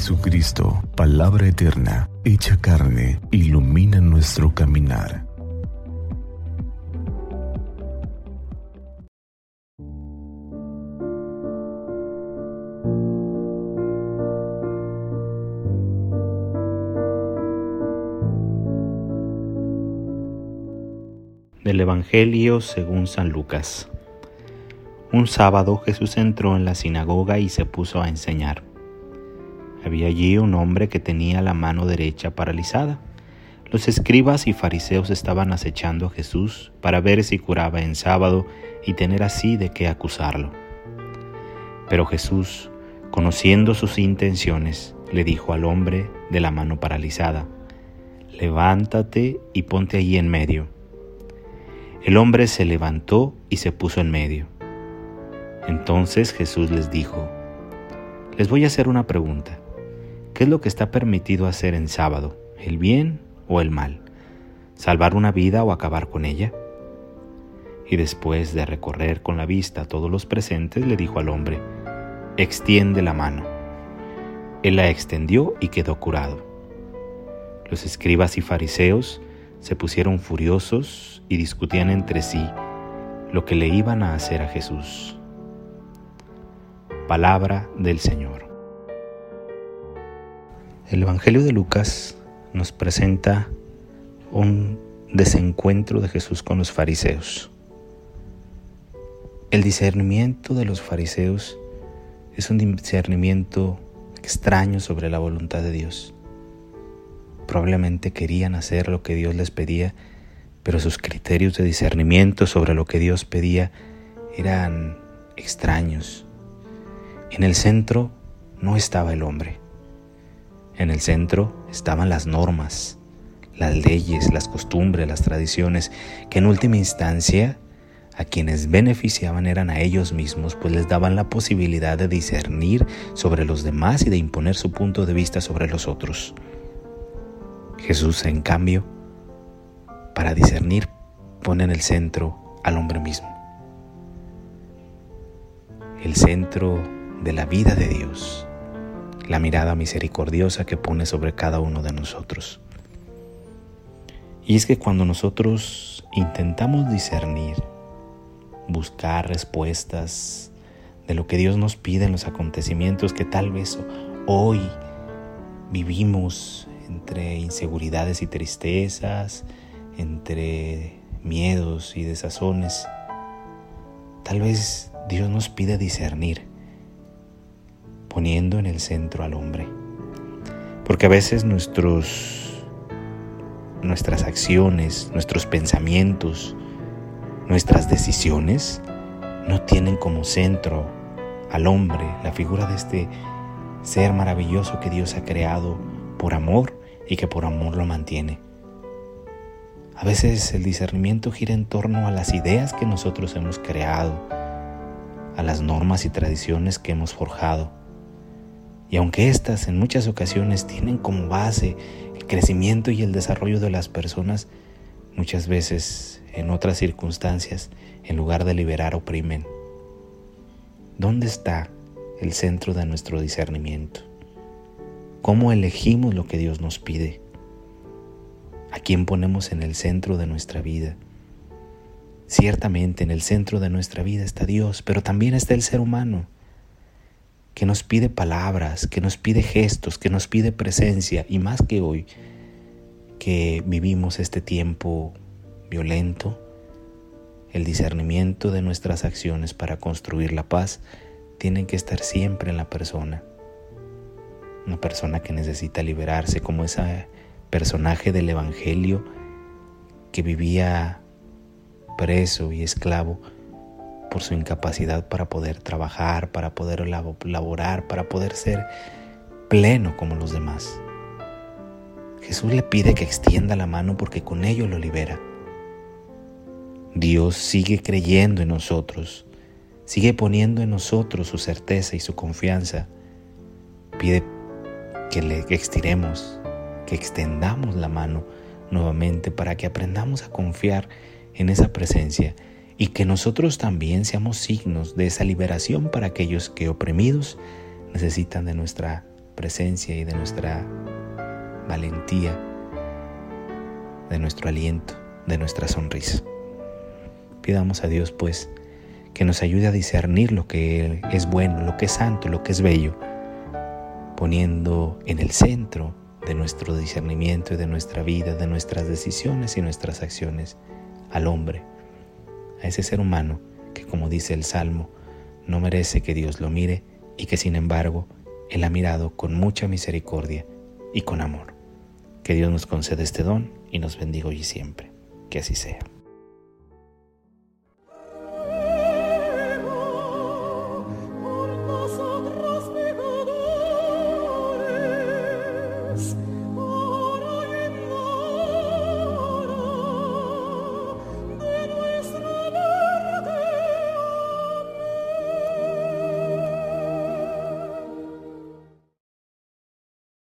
Jesucristo, palabra eterna, hecha carne, ilumina nuestro caminar. Del Evangelio según San Lucas. Un sábado Jesús entró en la sinagoga y se puso a enseñar. Había allí un hombre que tenía la mano derecha paralizada. Los escribas y fariseos estaban acechando a Jesús para ver si curaba en sábado y tener así de qué acusarlo. Pero Jesús, conociendo sus intenciones, le dijo al hombre de la mano paralizada, levántate y ponte allí en medio. El hombre se levantó y se puso en medio. Entonces Jesús les dijo, les voy a hacer una pregunta. ¿Qué es lo que está permitido hacer en sábado? ¿El bien o el mal? ¿Salvar una vida o acabar con ella? Y después de recorrer con la vista a todos los presentes, le dijo al hombre, extiende la mano. Él la extendió y quedó curado. Los escribas y fariseos se pusieron furiosos y discutían entre sí lo que le iban a hacer a Jesús. Palabra del Señor. El Evangelio de Lucas nos presenta un desencuentro de Jesús con los fariseos. El discernimiento de los fariseos es un discernimiento extraño sobre la voluntad de Dios. Probablemente querían hacer lo que Dios les pedía, pero sus criterios de discernimiento sobre lo que Dios pedía eran extraños. En el centro no estaba el hombre. En el centro estaban las normas, las leyes, las costumbres, las tradiciones, que en última instancia a quienes beneficiaban eran a ellos mismos, pues les daban la posibilidad de discernir sobre los demás y de imponer su punto de vista sobre los otros. Jesús, en cambio, para discernir, pone en el centro al hombre mismo. El centro de la vida de Dios la mirada misericordiosa que pone sobre cada uno de nosotros. Y es que cuando nosotros intentamos discernir, buscar respuestas de lo que Dios nos pide en los acontecimientos que tal vez hoy vivimos entre inseguridades y tristezas, entre miedos y desazones, tal vez Dios nos pide discernir poniendo en el centro al hombre. Porque a veces nuestros, nuestras acciones, nuestros pensamientos, nuestras decisiones no tienen como centro al hombre, la figura de este ser maravilloso que Dios ha creado por amor y que por amor lo mantiene. A veces el discernimiento gira en torno a las ideas que nosotros hemos creado, a las normas y tradiciones que hemos forjado. Y aunque éstas en muchas ocasiones tienen como base el crecimiento y el desarrollo de las personas, muchas veces en otras circunstancias, en lugar de liberar, oprimen. ¿Dónde está el centro de nuestro discernimiento? ¿Cómo elegimos lo que Dios nos pide? ¿A quién ponemos en el centro de nuestra vida? Ciertamente en el centro de nuestra vida está Dios, pero también está el ser humano que nos pide palabras, que nos pide gestos, que nos pide presencia y más que hoy que vivimos este tiempo violento, el discernimiento de nuestras acciones para construir la paz tienen que estar siempre en la persona. Una persona que necesita liberarse como ese personaje del Evangelio que vivía preso y esclavo por su incapacidad para poder trabajar, para poder laborar, para poder ser pleno como los demás. Jesús le pide que extienda la mano porque con ello lo libera. Dios sigue creyendo en nosotros, sigue poniendo en nosotros su certeza y su confianza. Pide que le estiremos, que extendamos la mano nuevamente para que aprendamos a confiar en esa presencia y que nosotros también seamos signos de esa liberación para aquellos que oprimidos necesitan de nuestra presencia y de nuestra valentía, de nuestro aliento, de nuestra sonrisa. Pidamos a Dios pues que nos ayude a discernir lo que es bueno, lo que es santo, lo que es bello, poniendo en el centro de nuestro discernimiento y de nuestra vida, de nuestras decisiones y nuestras acciones, al hombre, a ese ser humano que como dice el Salmo, no merece que Dios lo mire y que sin embargo Él ha mirado con mucha misericordia y con amor. Que Dios nos conceda este don y nos bendiga hoy y siempre. Que así sea.